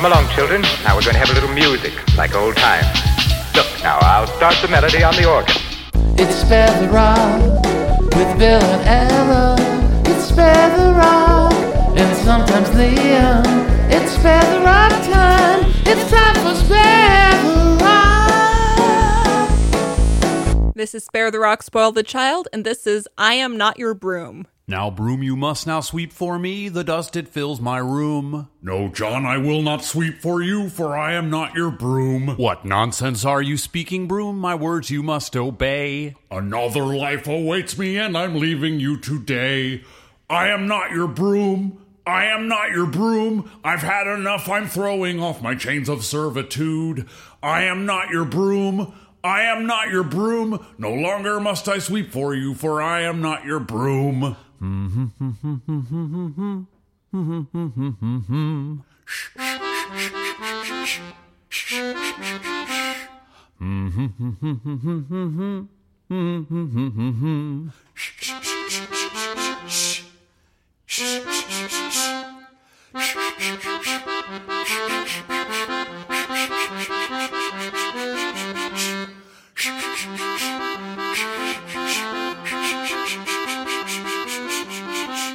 Come along, children. Now we're going to have a little music, like old times. Look, now I'll start the melody on the organ. It's Spare the Rock with Bill and Ella. It's Spare the Rock and sometimes Liam. It's Spare the Rock time. It's time for Spare the Rock. This is Spare the Rock, Spoil the Child, and this is I Am Not Your Broom. Now, broom, you must now sweep for me, the dust it fills my room. No, John, I will not sweep for you, for I am not your broom. What nonsense are you speaking, broom? My words you must obey. Another life awaits me, and I'm leaving you today. I am not your broom. I am not your broom. I've had enough. I'm throwing off my chains of servitude. I am not your broom. I am not your broom. No longer must I sweep for you, for I am not your broom. Mm-hmm.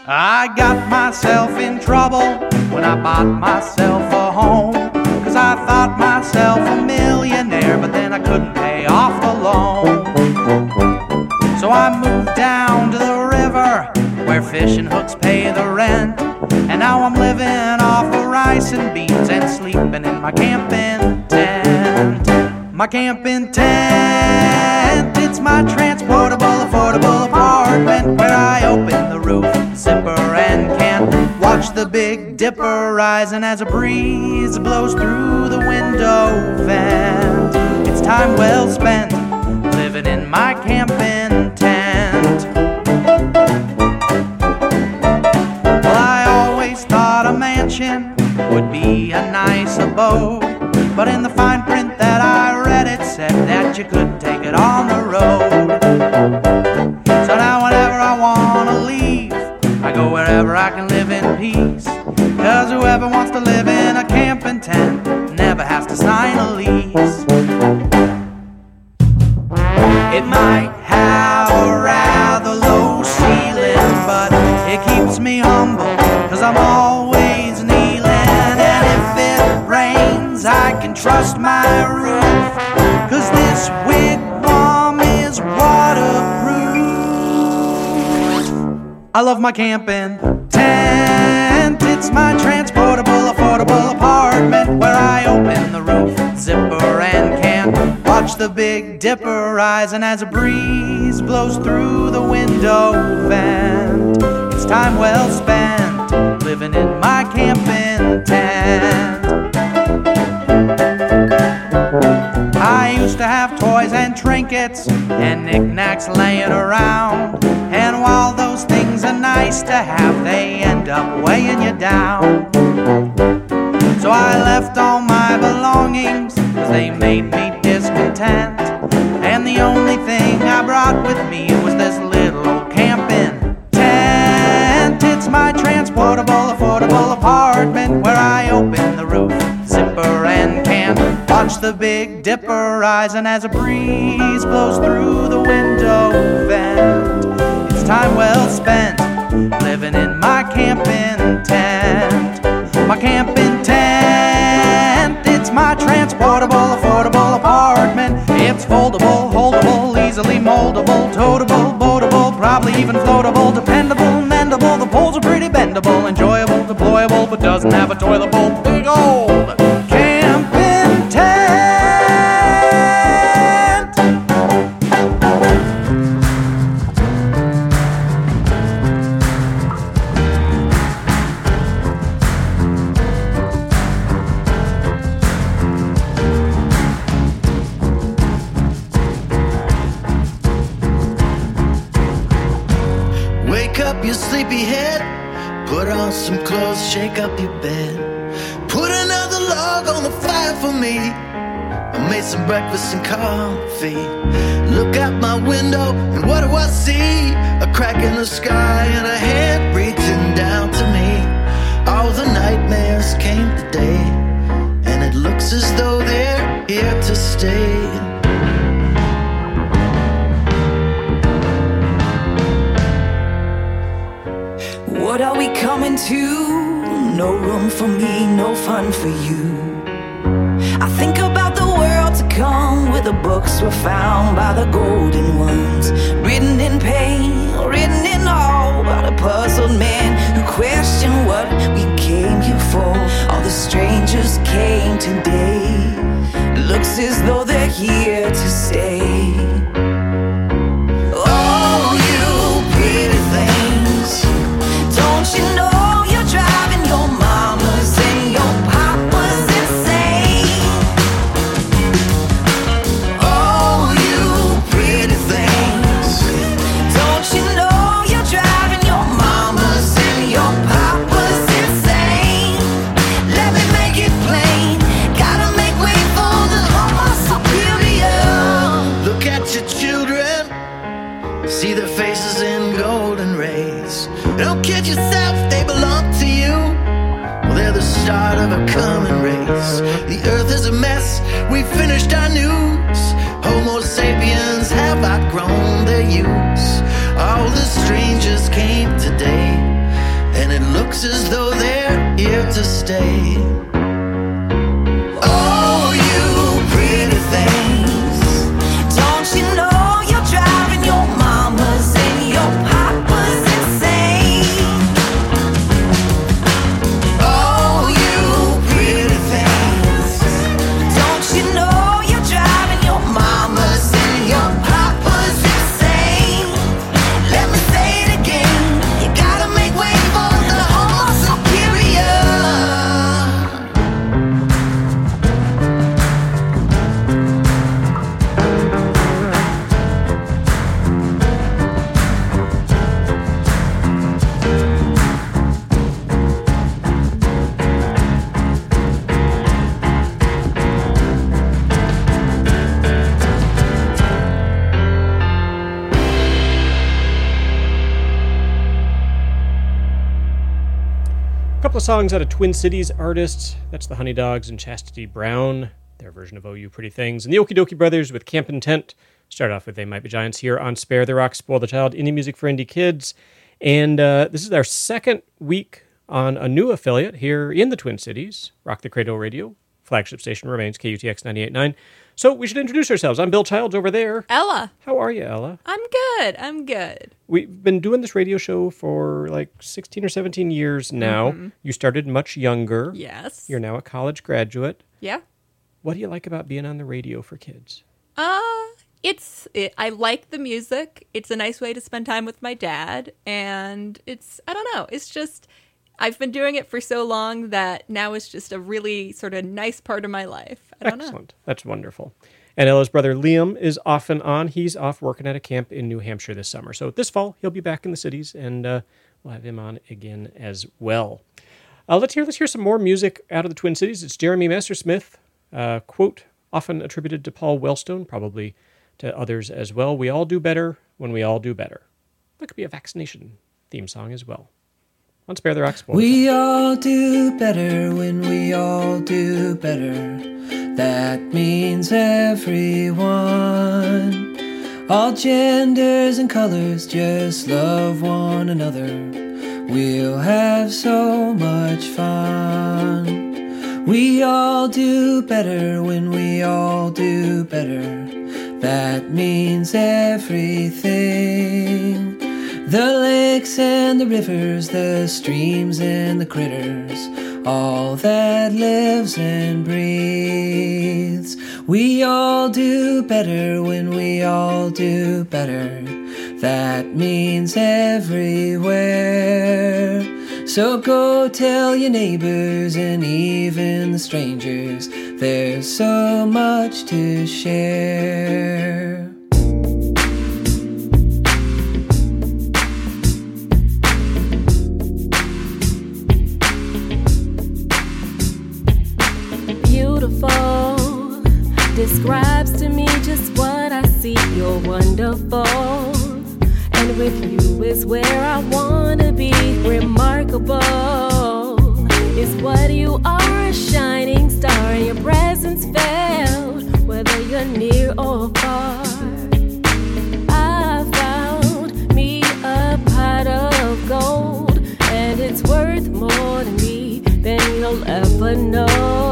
I got myself in trouble when I bought myself a home. Cause I thought myself a millionaire, but then I couldn't pay off the loan. So I moved down to the river where fishing hooks pay the rent. And now I'm living off of rice and beans and sleeping in my camping tent. My camping tent, it's my transportable, affordable apartment where I open the roof, watch the Big Dipper rising as a breeze blows through the window vent. It's time well spent living in my camping tent. Well, I always thought a mansion would be a nice abode. But in the fine print that I read, it said that you could take it on the road. My camping tent, it's my transportable, affordable apartment where I open the roof, zipper, and can watch the Big Dipper rising as a breeze blows through the window vent. It's time well spent living in my camping tent. I used to have toys and trinkets and knickknacks laying around. And while are nice to have, they end up weighing you down. So I left all my belongings, cause they made me discontent. And the only thing I brought with me was this little old camping tent. It's my transportable, affordable apartment where I open the roof, zipper, and can watch the Big Dipper rising as a breeze blows through the window vent. It's time well spent living in my camping tent. My camping tent, it's my transportable, affordable apartment. It's foldable, holdable, easily moldable, totable, boatable, probably even floatable, dependable, mendable. The poles are pretty bendable, enjoyable, deployable, but doesn't have a toilet bowl. Big old came today. Looks as though they're here to stay. Looks as though they're here to stay. Couple of songs out of Twin Cities artists. That's the Honeydogs and Chastity Brown, their version of OU Pretty Things. And the Okee Dokee Brothers with Camping Tent. Start off with They Might Be Giants here on Spare the Rock, Spoil the Child, indie music for indie kids. And uh, this is our second week on a new affiliate here in the Twin Cities, Rock the Cradle Radio. Flagship station remains KUTX 98.9. So we should introduce ourselves. I'm Bill Childs over there. Ella, How are you, Ella? I'm good. I'm good. We've been doing this radio show for like 16 or 17 years now. You started much younger. Yes. You're now a college graduate. yeah. What do you like about being on the radio for kids? Uh, it's it, I like the music. It's a nice way to spend time with my dad, and it's I don't know. It's just I've been doing it for so long that now it's just a really sort of nice part of my life. I don't know. Excellent. That's wonderful. And Ella's brother Liam is off and on. He's off working at a camp in New Hampshire this summer. So this fall, he'll be back in the cities, and uh, we'll have him on again as well. Uh, let's hear let's hear some more music out of the Twin Cities. It's Jeremy Messersmith, uh, quote often attributed to Paul Wellstone, probably to others as well. We all do better when we all do better. That could be a vaccination theme song as well. On Spare the Rock Spoil the We all do better when we all do better. That means everyone. All genders and colors just love one another. We'll have so much fun. We all do better when we all do better. That means everything. The lakes and the rivers, the streams and the critters, all that lives and breathes. We all do better when we all do better. That means everywhere. So go tell your neighbors and even the strangers, there's so much to share. with you is where I wanna be. Remarkable is what you are, a shining star. Your presence felt, whether you're near or far. I found me a pot of gold, and it's worth more to me than you'll ever know.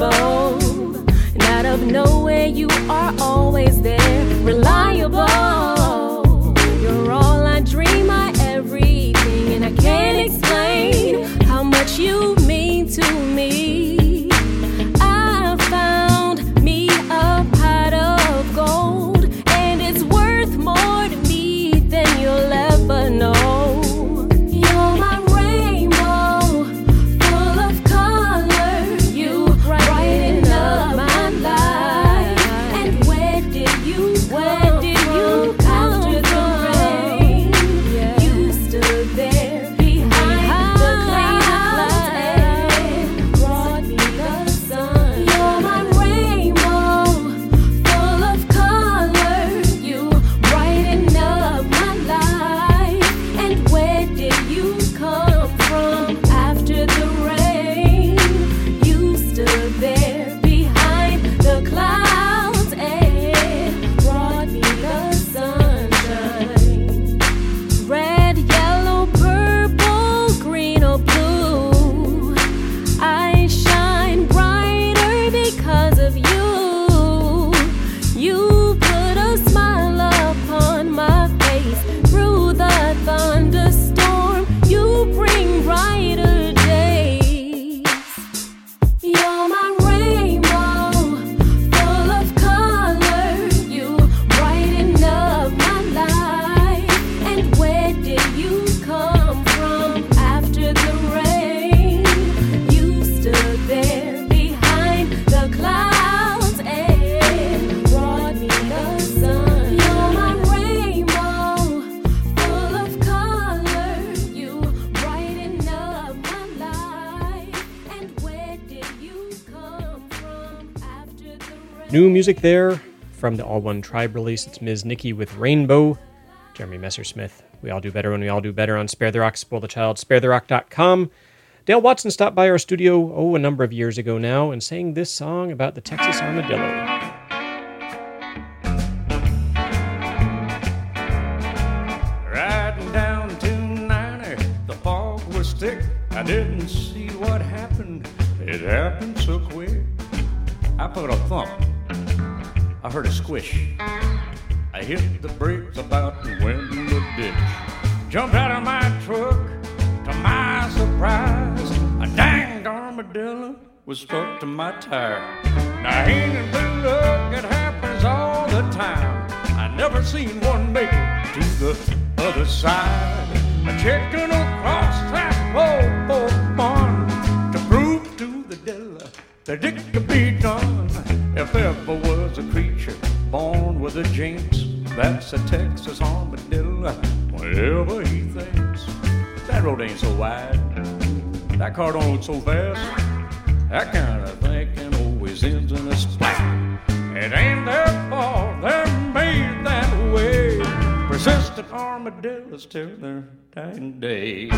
Incredible. And out of nowhere, you are always there, reliable. You're all I dream, my everything, and I can't explain how much you mean to me. Music there from the All One Tribe release. It's Ms. Nikki with Rainbow. Jeremy Messersmith. We all do better when we all do better on Spare the Rock, Spoil the Child, sparetherock.com. Dale Watson stopped by our studio, oh, a number of years ago now, and sang this song about the Texas armadillo. Riding down 290, the fog was thick. I didn't see what happened. It happened so quick. I put a thump. I heard a squish. I hit the brakes about to win the ditch. Jumped out of my truck. To my surprise, a dang armadillo was stuck to my tire. Now ain't it been luck? It happens all the time. I never seen one make it to the other side. A chicken across that old old barn to prove to the dealer that it could be done. If ever was a creature born with a jinx, that's a Texas armadillo. Whatever he thinks, that road ain't so wide. That car don't look so fast. That kind of thinking always ends in a splat. It ain't their fault, they're made that way. Persistent armadillos till their dying day.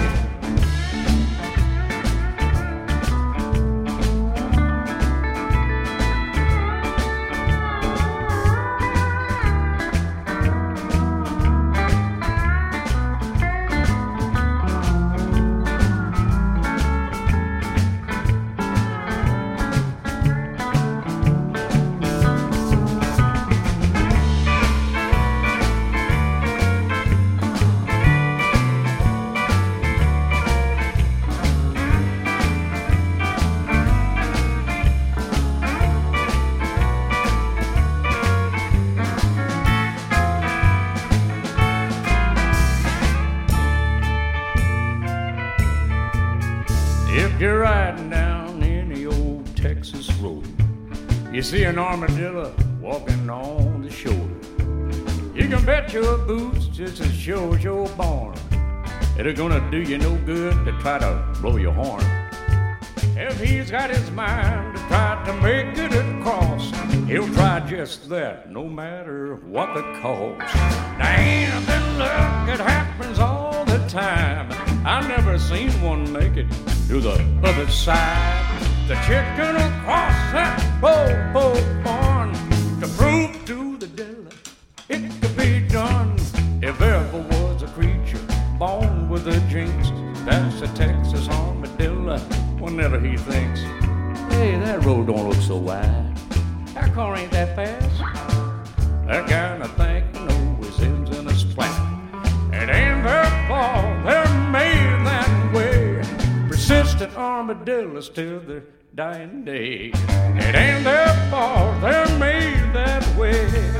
See an armadillo walking on the shore. You can bet your boots just as sure as you're born. It ain't gonna do you no good to try to blow your horn. If he's got his mind to try to make it across, he'll try just that, no matter what the cost. Damn, then look, it happens all the time. I never seen one make it to the other side. The chicken across that po-po barn to prove to the dealer it could be done. If ever was a creature born with a jinx, that's a Texas armadillo. Whenever he thinks, hey, that road don't look so wide. That car ain't that fast. That kind of thinking armadillos till their dying day. It ain't their fault, they're made that way.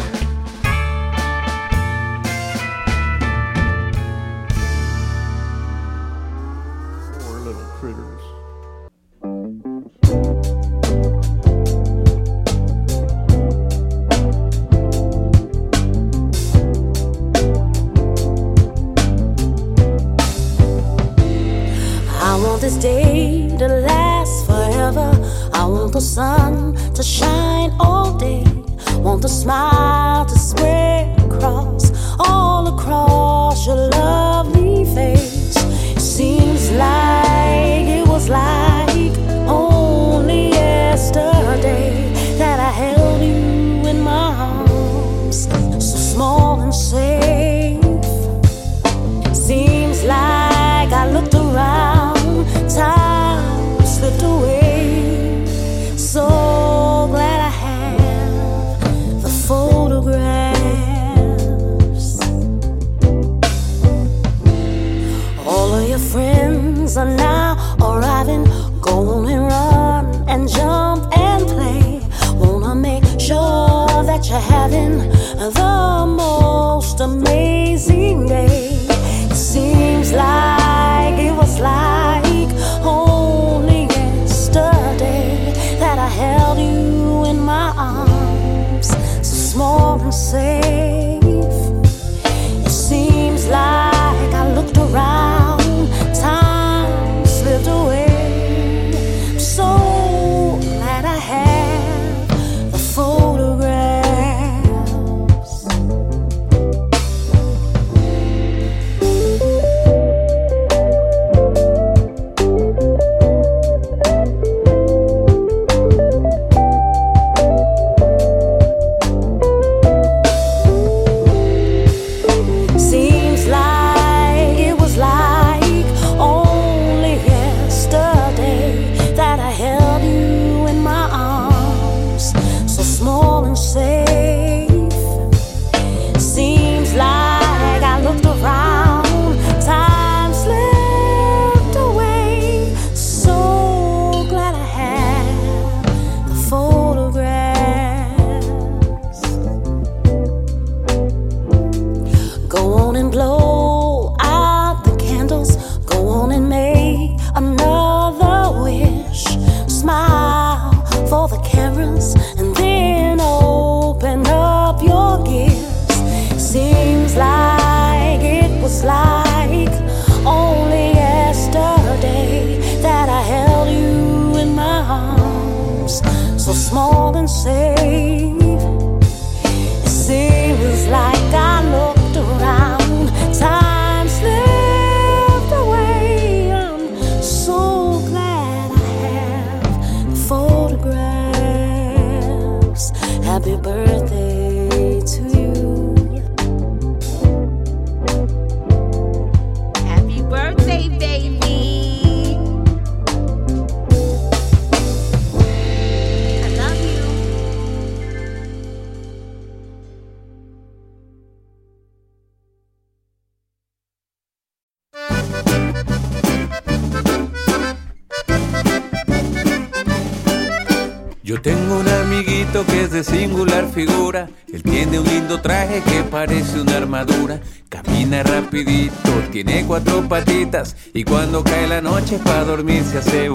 Amazing dormir se hace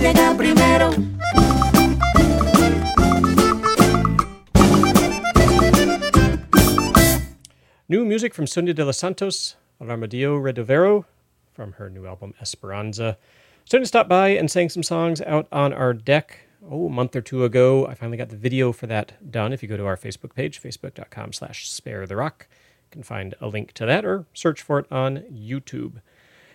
llega primero. New music from Sonia de los Santos Armadillo Redovero from her new album Esperanza. Sonia stopped by and sang some songs out on our deck. Oh, a month or two ago. I finally got the video for that done. If you go to our Facebook page, facebook.com slash spare the rock, you can find a link to that or search for it on YouTube.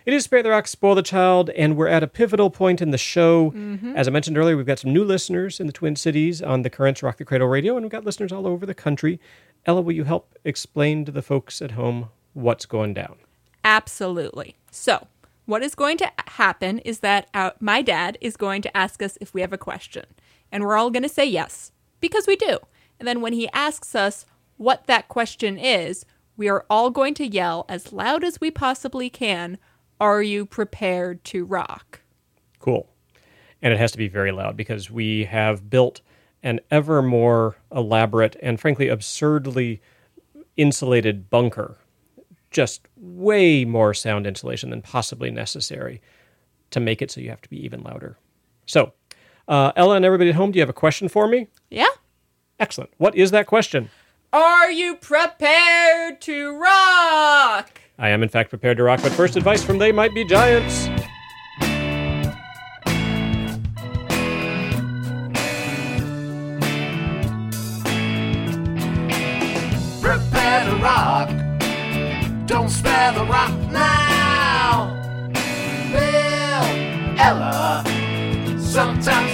It is Spare the Rock, Spoil the Child, and we're at a pivotal point in the show. Mhm. As I mentioned earlier, we've got some new listeners in the Twin Cities on the current Rock the Cradle radio, and we've got listeners all over the country. Ella, will you help explain to the folks at home what's going down? Absolutely. So, what is going to happen is that our, my dad is going to ask us if we have a question. And we're all going to say yes, because we do. And then when he asks us what that question is, we are all going to yell as loud as we possibly can Are you prepared to rock? Cool. And it has to be very loud because we have built an ever more elaborate and frankly absurdly insulated bunker. Just way more sound insulation than possibly necessary to make it so you have to be even louder. So, uh, Ella and everybody at home, do you have a question for me? Yeah? Excellent. What is that question? Are you prepared to rock? I am, in fact, prepared to rock, but first advice from They Might Be Giants. Prepare to rock. Don't spare the rock now. Bill, Ella, sometimes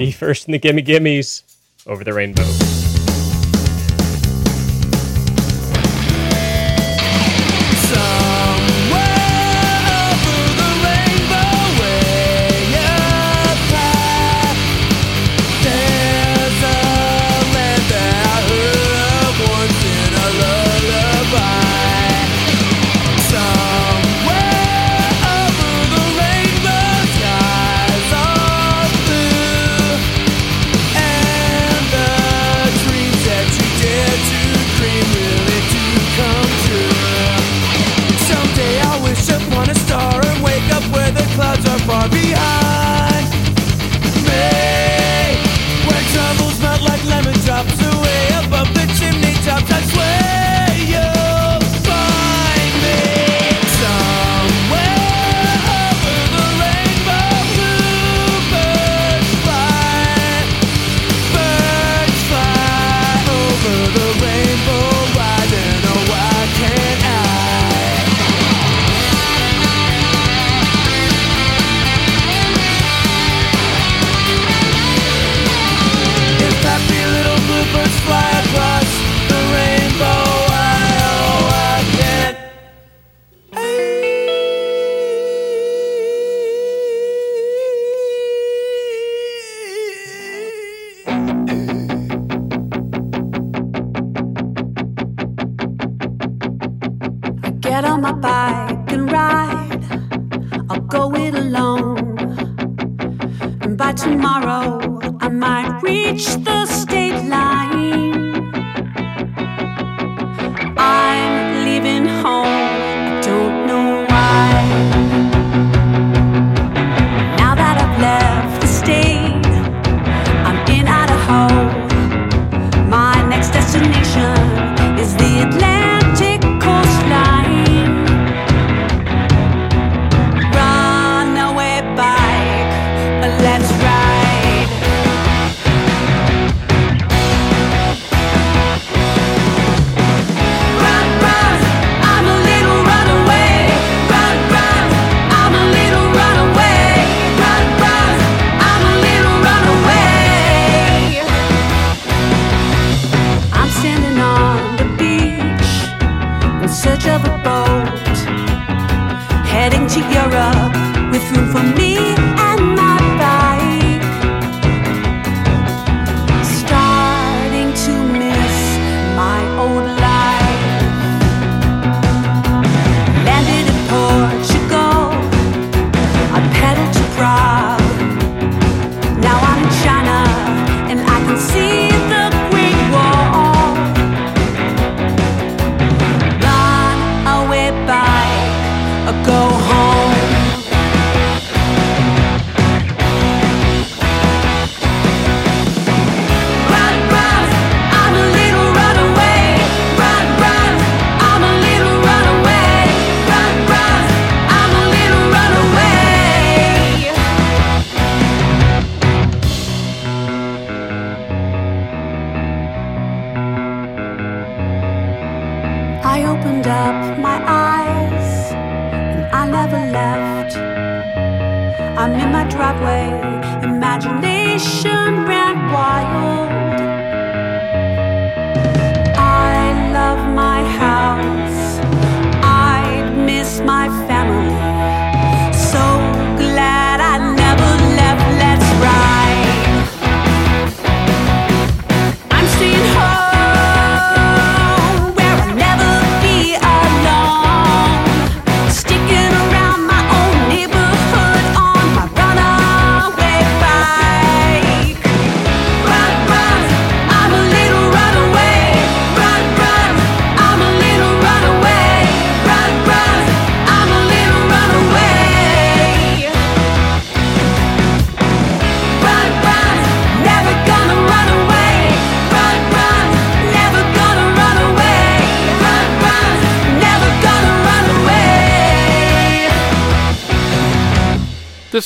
Me first in the gimme gimmies over the rainbow.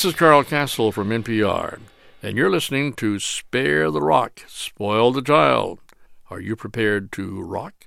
This is Carl Kasell from NPR, and you're listening to Spare the Rock, Spoil the Child. Are you prepared to rock?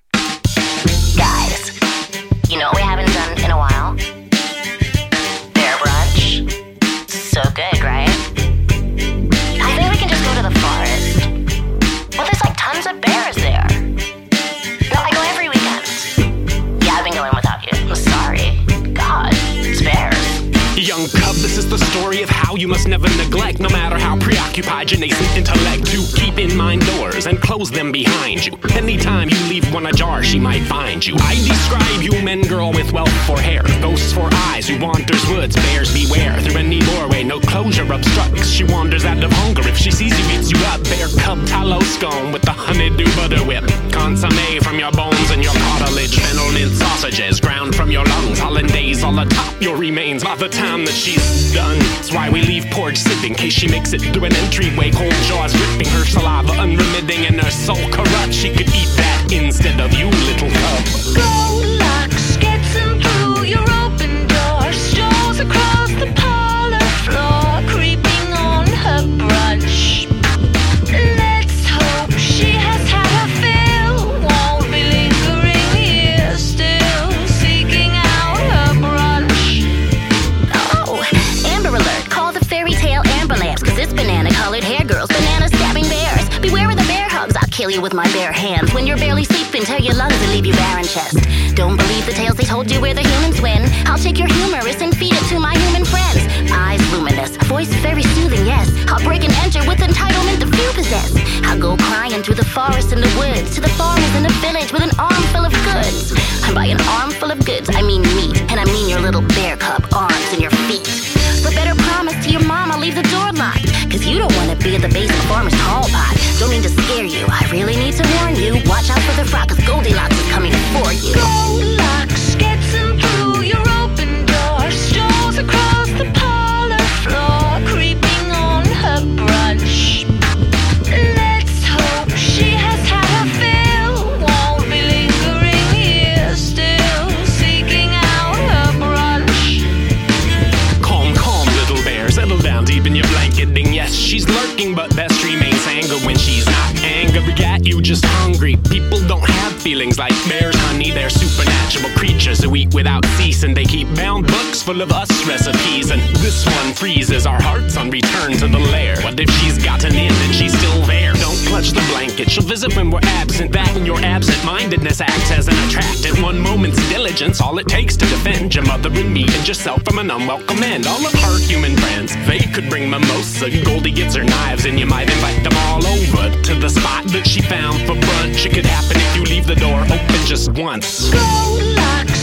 Close them behind you. Anytime you leave one ajar, she might find you. I describe human girl with wealth for hair, ghosts for eyes, who wanders woods, bears beware. Through any doorway, no closure obstructs. She wanders out of hunger. If she sees you, eats you up. Bear cub tallow scone with the honeydew butter whip. Consomme from your bones and your cartilage. Fennel mint sausages ground from your lungs. Hollandaise all atop your remains by the time that she's done. That's why we leave porridge sipping, in case she makes it through an entryway. Cold jaws ripping her saliva unremitting, and her soul corrupt. She could eat that instead of you, little cub. Goldilocks kill you with my bare hands. When you're barely sleeping, tear your lungs and leave you barren chest. Don't believe the tales they told you where the humans win. I'll take your humorous and feed it to my human friends. Eyes luminous, voice very soothing, yes. I'll break and enter with entitlement the few possess. I'll go crying through the forest and the woods to the farmers in the village with an arm full of goods. and buy an armful of goods. I mean meat, and I mean your little bear cub arms and your feet. But better promise to your mama leave the door locked, cause you don't wanna be at the base of the farmer's tall pot. Don't mean to scare you, I really need to warn you. Watch out for the frog, cause Goldilocks is coming for you. Creatures who eat without cease, and they keep bound books full of us recipes. And this one freezes our hearts on return to the lair. What if she's gotten in and she's still there? Don't clutch the blanket. She'll visit when we're absent. That and your absent-mindedness acts as an attractant. One moment's diligence, all it takes to defend your mother and me and yourself from an unwelcome end. All of her human friends, they could bring mimosa. Goldie gets her knives, and you might invite them all over to the spot that she found for brunch. It could happen if you leave the door open just once. Goldilocks gets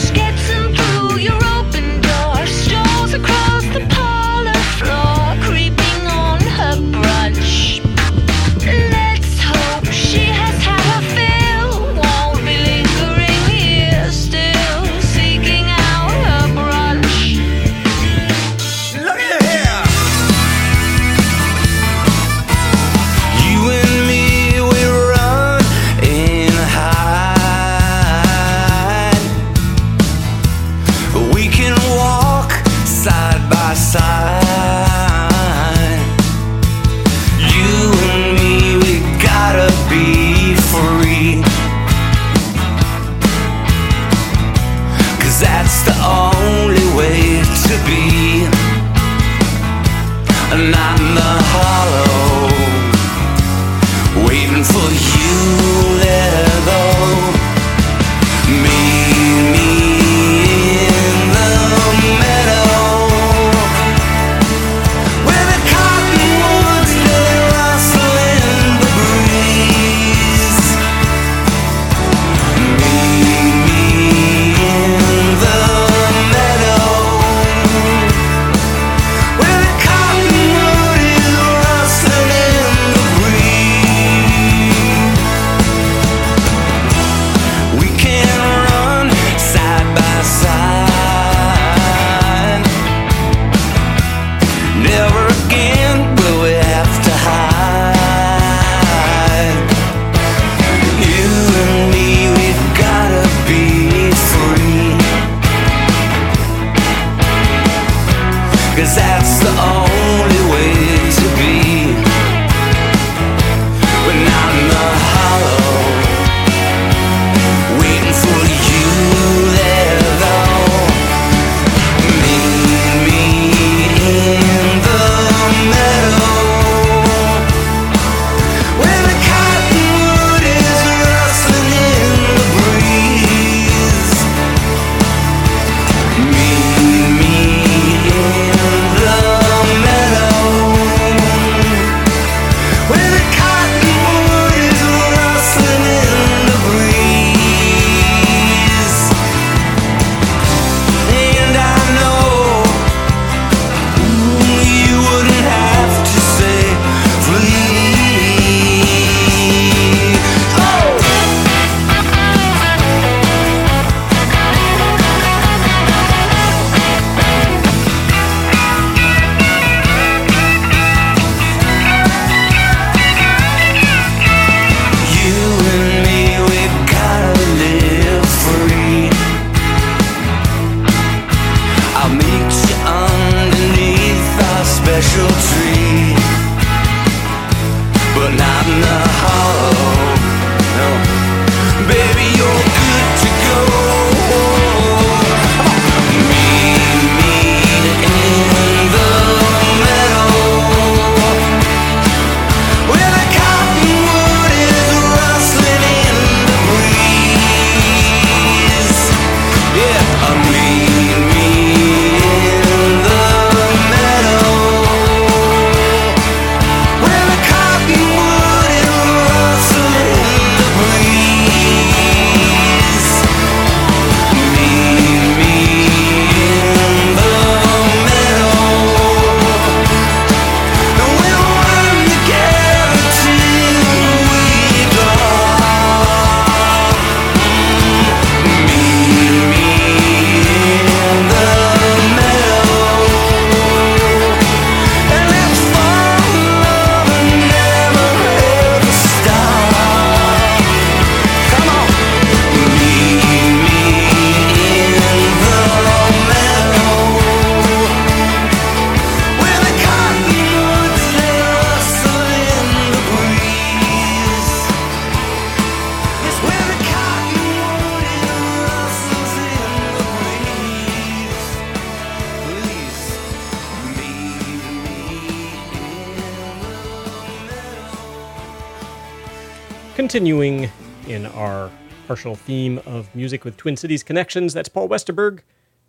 continuing in our partial theme of music with Twin Cities connections, that's Paul Westerberg,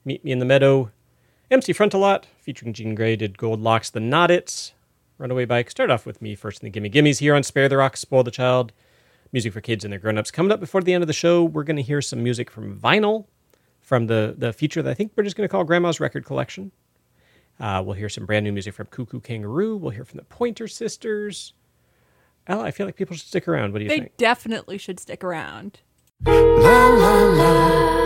Meet Me in the Meadow, MC Frontalot, featuring Jean Grae, did Goldilocks, The Not-Its Runaway Bike, start off with me first in the Gimme Gimmes here on Spare the Rock, Spoil the Child, music for kids and their grown-ups. Coming up before the end of the show, we're going to hear some music from vinyl, from the, the feature that I think we're just going to call Grandma's Record Collection. Uh, we'll hear some brand new music from Cuckoo Kangaroo. We'll hear from the Pointer Sisters. Ella, I feel like people should stick around. What do you they think? They definitely should stick around. La, la, la.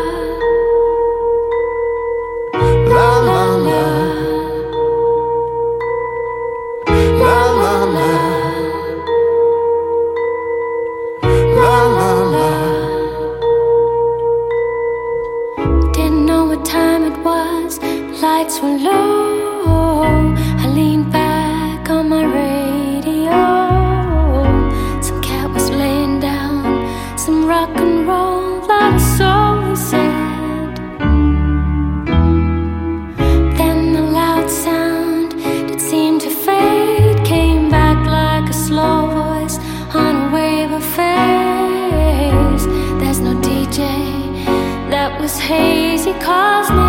lights were low cause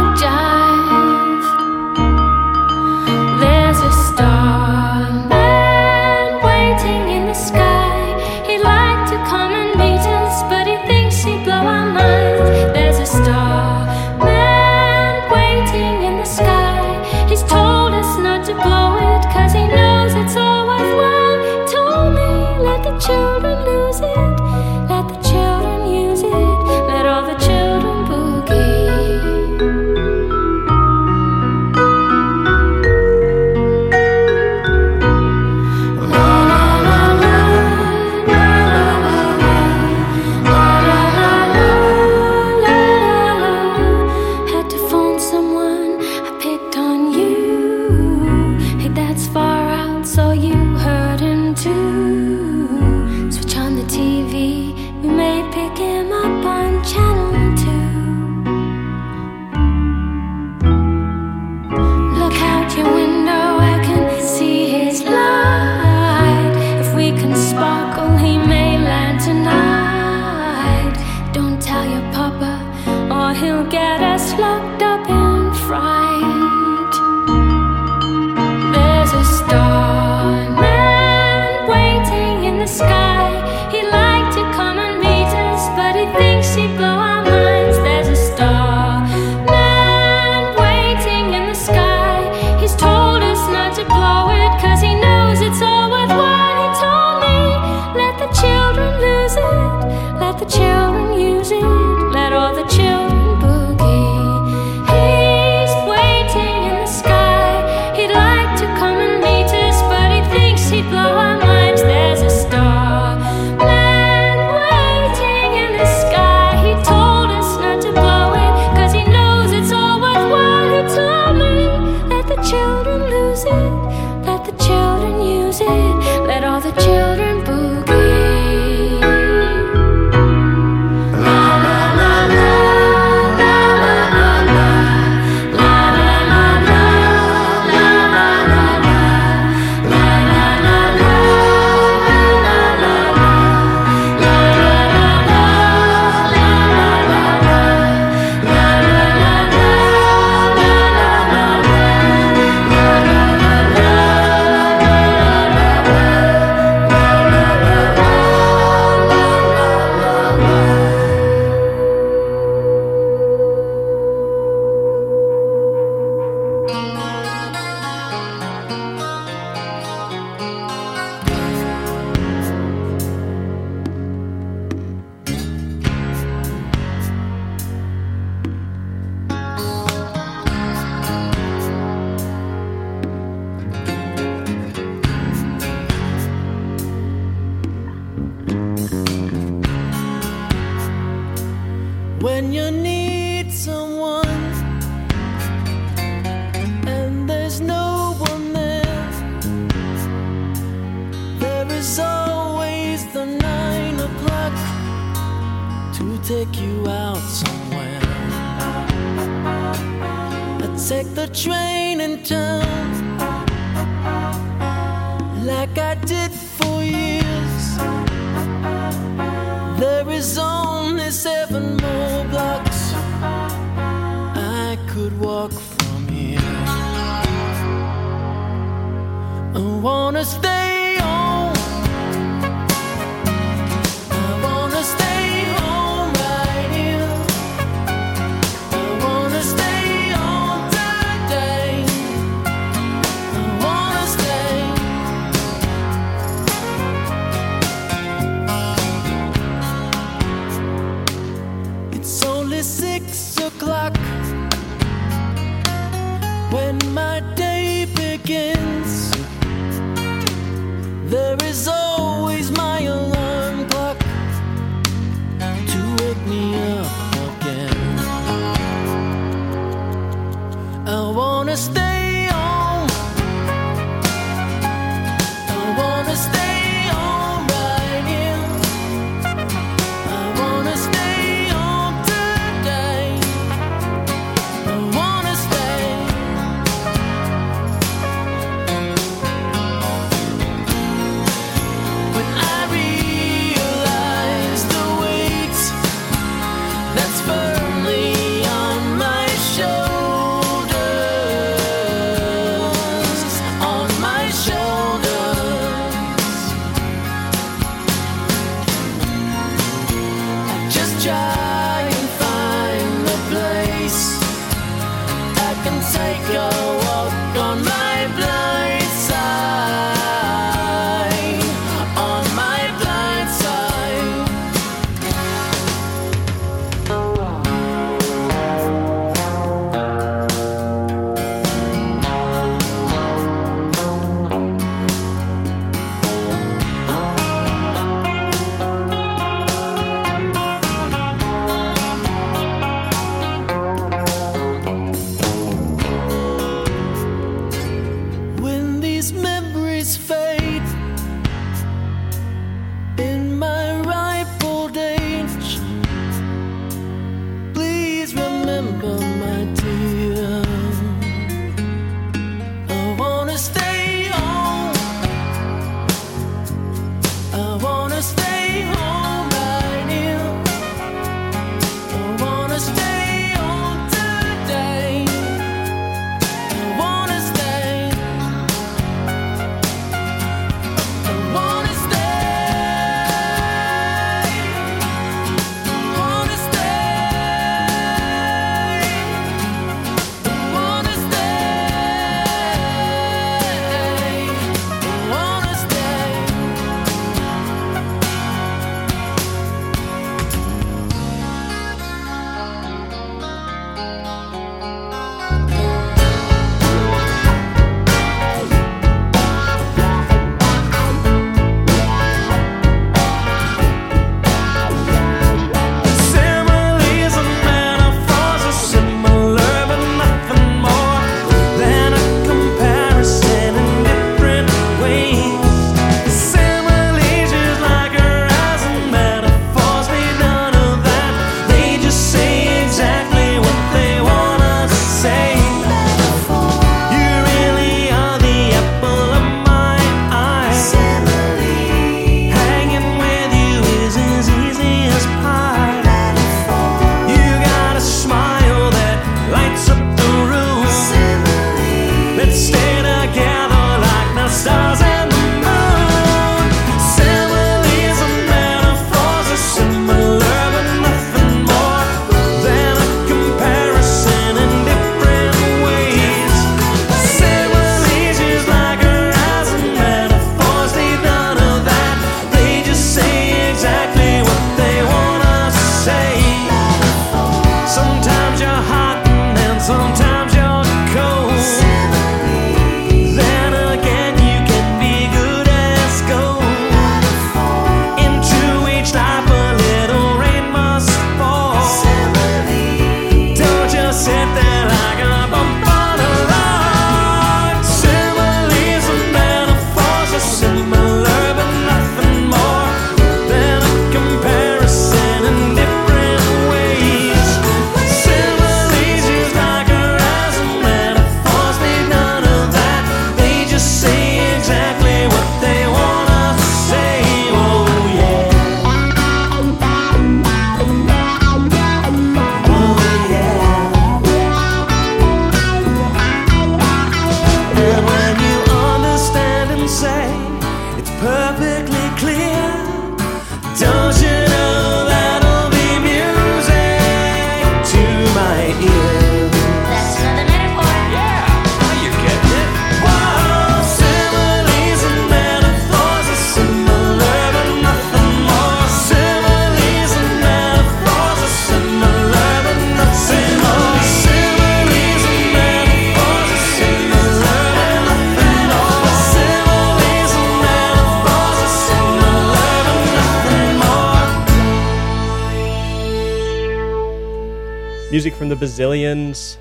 Music from the Bazillions,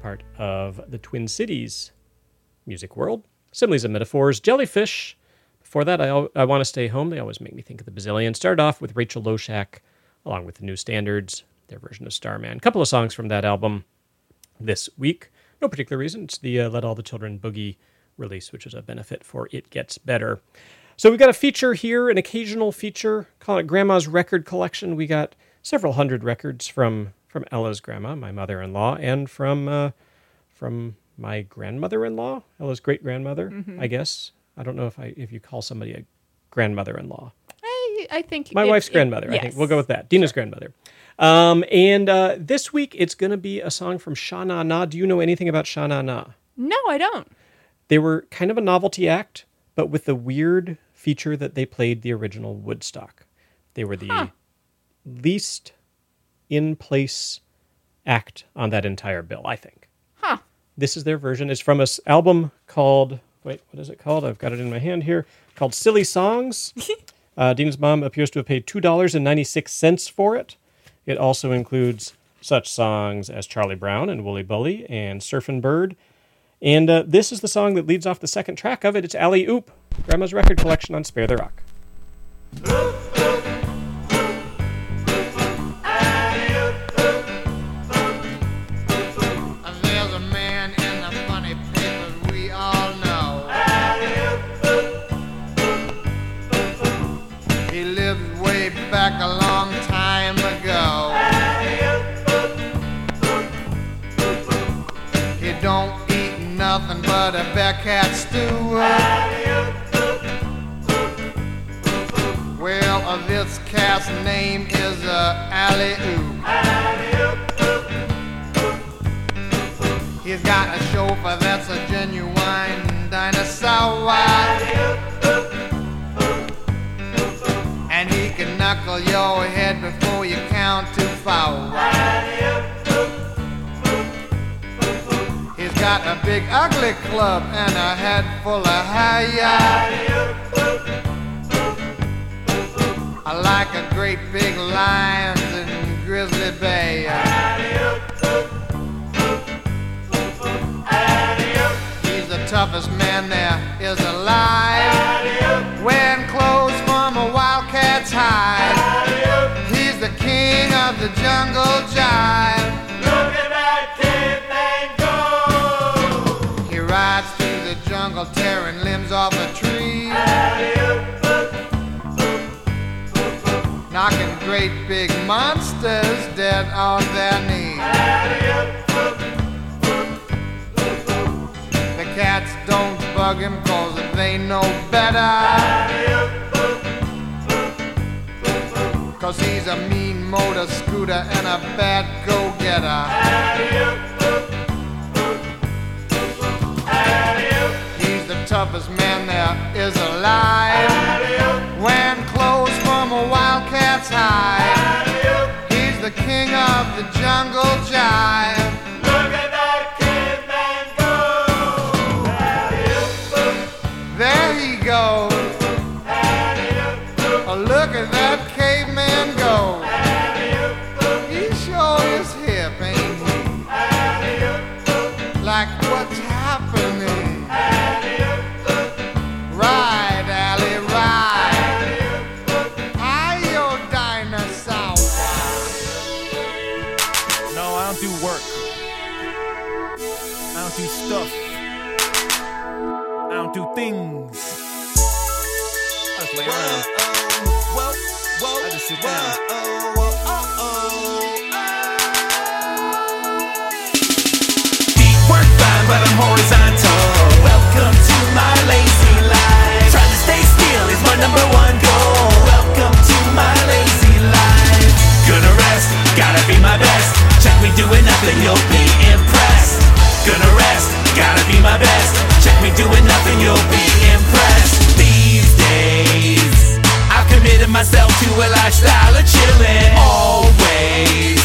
part of the Twin Cities music world. Similes and metaphors. Jellyfish. Before that, I, I Want to Stay Home. They always make me think of the Bazillions. Started off with Rachel Loshak, along with the New Standards, their version of Starman. A couple of songs from that album this week. No particular reason. It's the uh, Let All the Children Boogie release, which is a benefit for It Gets Better. So we've got a feature here, an occasional feature. Call it Grandma's Record Collection. We got several hundred records from from Ella's grandma, my mother-in-law, and from uh, from my grandmother-in-law, Ella's great grandmother. Mhm. I guess I don't know if I if you call somebody a grandmother-in-law. I, I think My it- wife's it- grandmother. I yes. think we'll go with that. Dina's grandmother. Um, and uh, this week it's going to be a song from Sha Na Na. Do you know anything about Sha Na Na? No, I don't. They were kind of a novelty act, but with the weird feature that they played the original Woodstock. They were the least in place act on that entire bill, I think. Huh. This is their version. It's from a s- album called wait, what is it called? I've got it in my hand here. Called Silly Songs. uh, Dina's mom appears to have paid two dollars and ninety six cents for it. It also includes such songs as Charlie Brown and Wooly Bully and Surfin' Bird. And uh, this is the song that leads off the second track of it. It's Alley Oop, Grandma's record collection on Spare the Rock. don't eat nothing but a bearcat stew. Well, uh, this cat's name is uh, Alley Oop. He's got a chauffeur that's a genuine dinosaur. And he can knuckle your head before you count to four. Got a big ugly club and a head full of hair. I like a great big lion and grizzly bear. He's the toughest man there is alive. Wearing clothes from a wildcat's hide. He's the king of the jungle jive. Tearing limbs off a tree. Knocking great big monsters dead on their knees. The cats don't bug him cause they know better. Cause he's a mean motor scooter and a bad go-getter. Toughest man there is alive. Wearing clothes from a wildcat's hide. He's the king of the jungle to a lifestyle of chillin'. Always,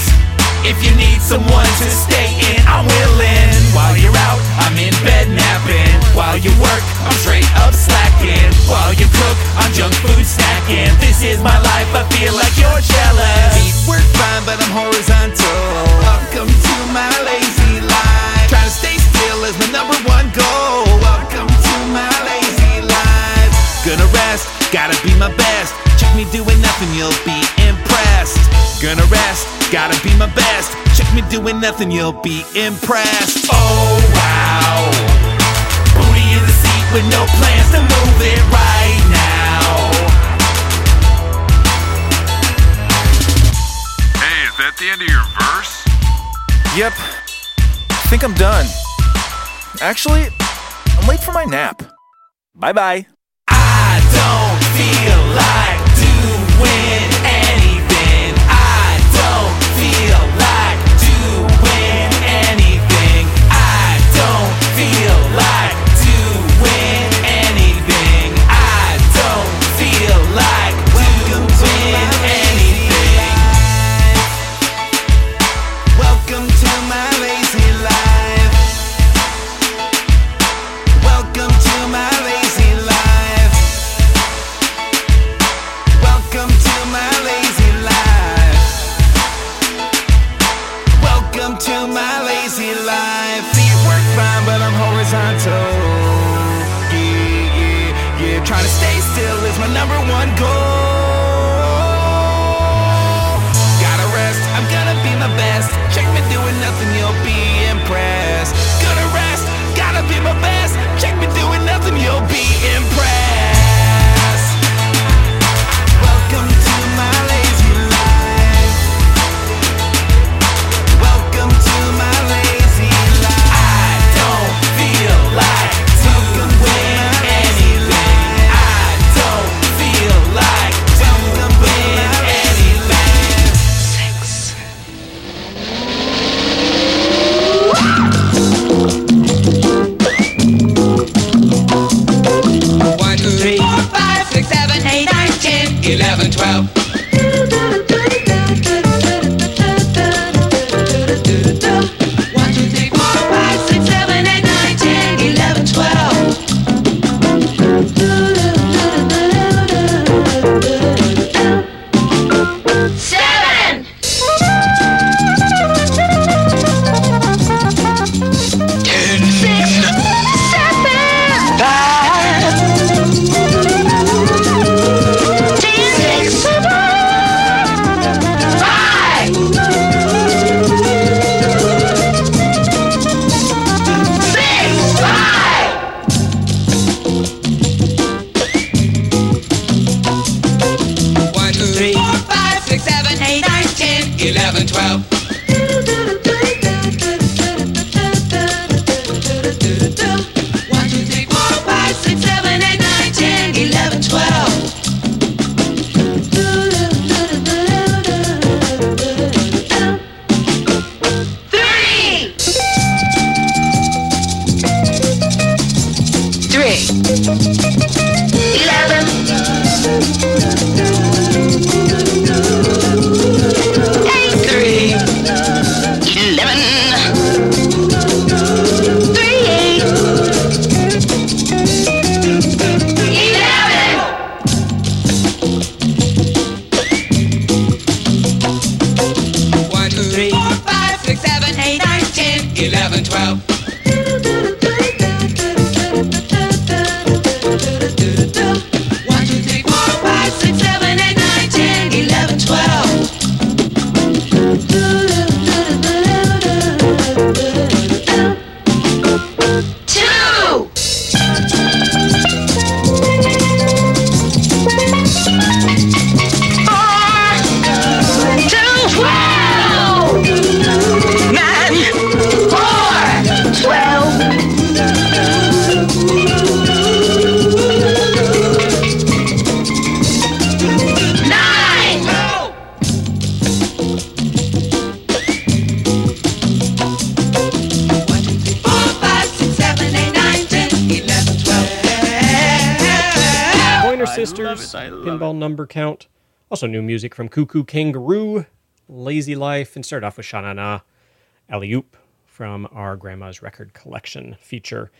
if you need someone to stay in, I'm willing. While you're out, I'm in bed napping. While you work, I'm straight up slacking. While you cook, I'm junk food snacking. This is my life, I feel like you're jealous. Deep work fine, but I'm horizontal. Welcome to my lazy life. Trying to stay still is my number one goal. Welcome to my lazy life. Gonna rest, gotta be my best nothing, you'll be impressed. Gonna rest, gotta be my best. Check me doing nothing, you'll be impressed. Oh wow. Booty in the seat with no plans to move it right now. Hey, is that the end of your verse? Yep. I think I'm done. Actually, I'm late for my nap. Bye bye. I don't feel like Number Count. Also, new music from Cuckoo Kangaroo, Lazy Life, and start off with Sha Na Na, Alley Oop from our Grandma's Record Collection feature.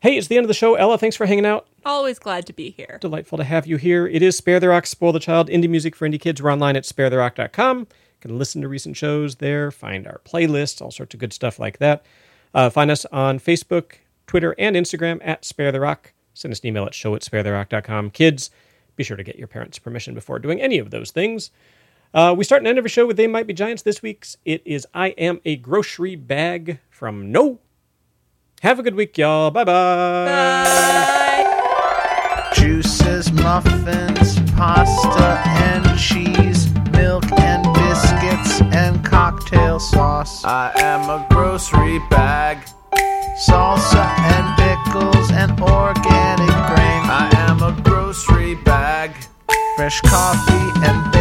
Hey, it's the end of the show. Ella, thanks for hanging out. Always glad to be here. Delightful to have you here. It is Spare the Rock, Spoil the Child, indie music for indie kids. We're online at sparetherock.com. You can listen to recent shows there, find our playlists, all sorts of good stuff like that. Uh, find us on Facebook, Twitter, and Instagram at Spare the Rock. Send us an email at show at sparetherock.com. Kids, be sure to get your parents' permission before doing any of those things. Uh, we start and end every show with They Might Be Giants. This week's it is I Am a Grocery Bag from No. Have a good week, y'all. Bye bye. Juices, muffins, pasta and cheese, milk and biscuits and cocktail sauce. I am a grocery bag. Salsa and Fresh coffee and